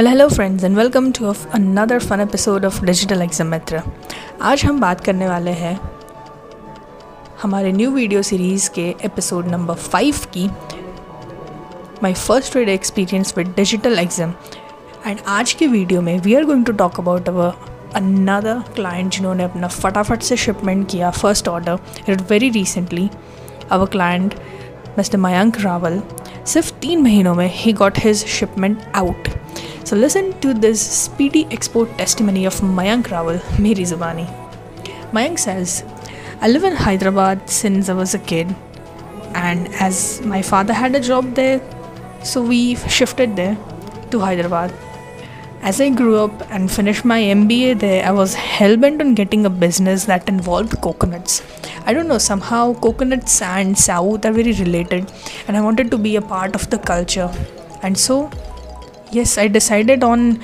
Well hello friends and welcome to another fun episode of digital exam मित्र आज हम बात करने वाले हैं हमारे न्यू वीडियो सीरीज़ के एपिसोड नंबर फाइव की my first red experience with digital exam and आज के वीडियो में we are going to talk about our another client जिन्होंने अपना फटाफट से शिपमेंट किया first order very recently our client mister Mayank Rawal सिर्फ़ तीन महीनों में ही got his shipment out So listen to this speedy export testimony of Mayank Rawal, Meri Zubani. Mayank says, I live in Hyderabad since I was a kid, and as my father had a job there, so we shifted there to Hyderabad. As I grew up and finished my MBA there, I was hellbent on getting a business that involved coconuts. I don't know, somehow coconuts and South are very related, and I wanted to be a part of the culture. And so yes i decided on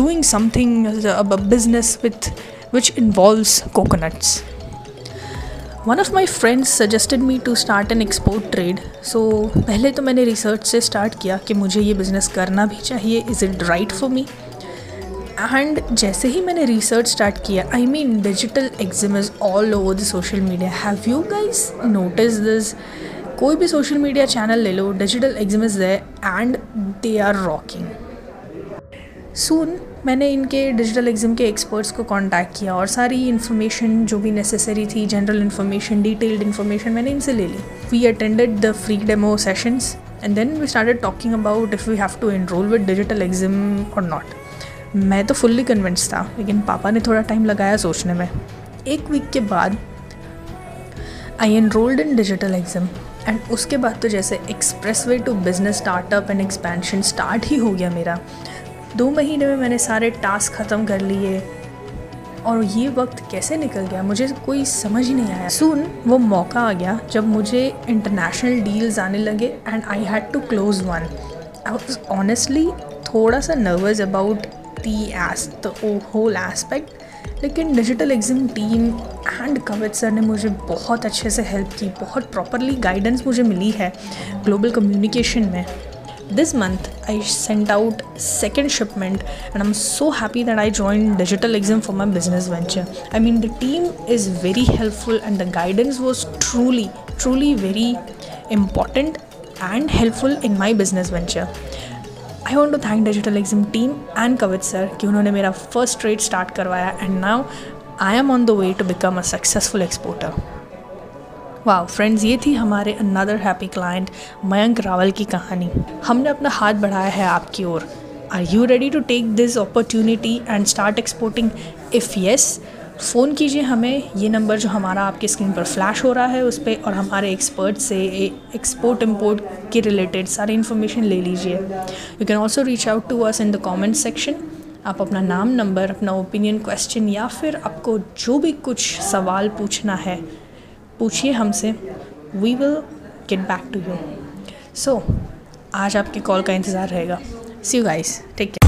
doing something a business with which involves coconuts one of my friends suggested me to start an export trade so पहले तो मैंने research से start किया कि मुझे ये business करना भी चाहिए is it right for me And जैसे ही मैंने रिसर्च स्टार्ट किया I mean digital Exim is all over the social media have you guys notice this कोई भी सोशल मीडिया चैनल ले लो digital Exim is and they are rocking soon मैंने इनके digital exam के एक्सपर्ट्स को contact किया और सारी इन्फॉर्मेशन जो भी नेसेसरी थी जनरल इन्फॉर्मेशन डिटेल्ड इन्फॉर्मेशन मैंने इनसे ले ली. We attended the free demo sessions and then we started talking about if we have to enrol with digital exam और नॉट मैं तो फुल्ली कन्विंस था, लेकिन पापा ने थोड़ा टाइम लगाया सोचने में। एक वीक के बाद I enrolled in digital exam and उसके बाद तो जैसे express way to business startup and expansion start ही हो गया मेरा। दो महीने में मैंने सारे टास्क ख़त्म कर लिए, और ये वक्त कैसे निकल गया, मुझे कोई समझ ही नहीं आया। सुन वो मौका आ गया, जब मुझे इंटरनेशनल डील्स आने लगे and I had to close one I was honestly थोड़ा सा nervous about the as the whole aspect. लेकिन digital exam team and कविज sir ने मुझे बहुत अच्छे से हेल्प की, बहुत प्रॉपरली गाइडेंस मुझे मिली है ग्लोबल कम्युनिकेशन में। This month I sent out second shipment and I am so happy that I join digital exam for my business venture I mean the team is very helpful and the guidance was truly truly very important and helpful in my business venture I want to thank digital exam team and Kavit sir कि उन्होंने मेरा first trade start करवाया and now I am on the way to become a successful exporter वाह friends ये थी हमारे another happy client Mayank Rawal की कहानी। हमने अपना हाथ बढ़ाया है आपकी ओर। Are you ready to take this opportunity and start exporting if yes phone कीजिए हमें। ये नंबर जो हमारा आपके स्क्रीन पर फ्लैश हो रहा है उस पर और हमारे एक्सपर्ट से एक्सपोर्ट इम्पोर्ट के रिलेटेड सारी इन्फॉर्मेशन ले लीजिए। You can also reach out to us in the comment section आप अपना नाम नंबर अपना ओपिनियन क्वेश्चन या फिर आपको जो भी कुछ सवाल पूछना है, पूछिए हमसे। We will get back to you so आज आपके कॉल का इंतज़ार रहेगा। See you guys take care